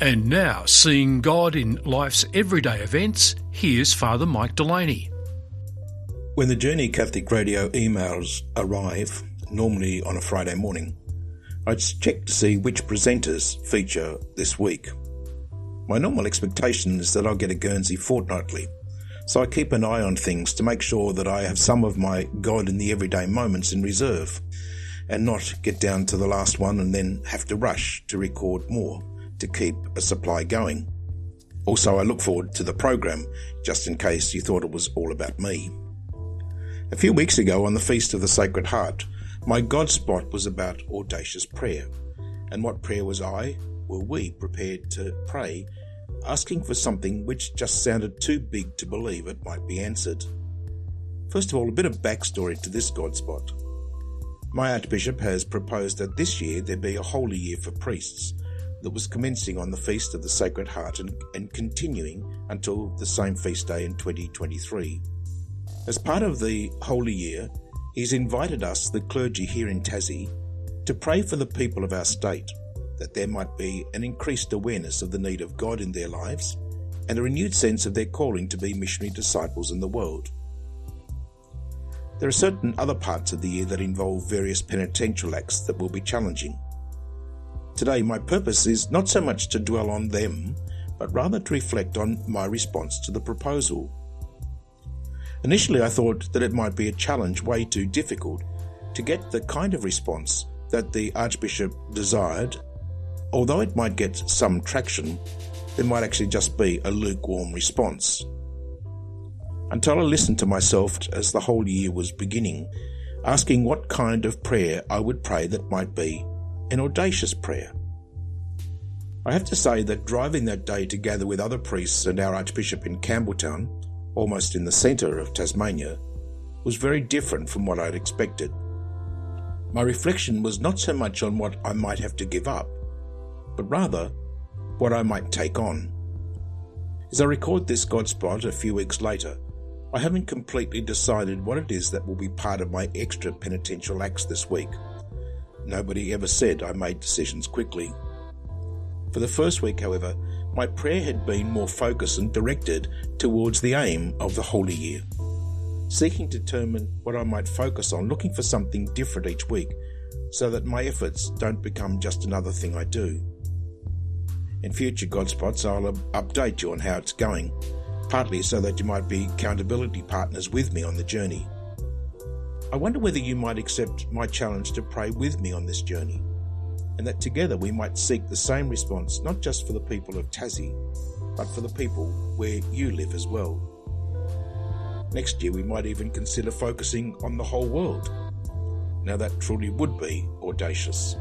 And now, seeing God in life's everyday events, here's Father Mike Delaney. When the Journey Catholic Radio emails arrive, normally on a Friday morning, I check to see which presenters feature this week. My normal expectation is that I'll get a Guernsey fortnightly, so I keep an eye on things to make sure that I have some of my God in the everyday moments in reserve and not get down to the last one and then have to rush to record more to keep a supply going. Also, I look forward to the program just in case you thought it was all about me. A few weeks ago, on the Feast of the Sacred Heart, my God spot was about audacious prayer. And what prayer was I, were we prepared to pray, asking for something which just sounded too big to believe it might be answered? First of all, a bit of backstory to this God spot. My Archbishop has proposed that this year there be a holy year for priests that was commencing on the Feast of the Sacred Heart and, and continuing until the same feast day in 2023. As part of the Holy Year, he's invited us, the clergy here in Tassie, to pray for the people of our state, that there might be an increased awareness of the need of God in their lives and a renewed sense of their calling to be missionary disciples in the world. There are certain other parts of the year that involve various penitential acts that will be challenging. Today, my purpose is not so much to dwell on them, but rather to reflect on my response to the proposal Initially, I thought that it might be a challenge way too difficult to get the kind of response that the Archbishop desired. Although it might get some traction, there might actually just be a lukewarm response. Until I listened to myself as the whole year was beginning, asking what kind of prayer I would pray that might be an audacious prayer. I have to say that driving that day together with other priests and our Archbishop in Campbell Town almost in the centre of Tasmania, was very different from what I'd expected. My reflection was not so much on what I might have to give up, but rather what I might take on. As I record this Godspot a few weeks later, I haven't completely decided what it is that will be part of my extra penitential acts this week. Nobody ever said I made decisions quickly. For the first week, however, my prayer had been more focused and directed towards the aim of the Holy Year, seeking to determine what I might focus on, looking for something different each week so that my efforts don't become just another thing I do. In future Godspots, I'll update you on how it's going, partly so that you might be accountability partners with me on the journey. I wonder whether you might accept my challenge to pray with me on this journey and that together we might seek the same response not just for the people of Tassie, but for the people where you live as well. Next year we might even consider focusing on the whole world. Now that truly would be audacious.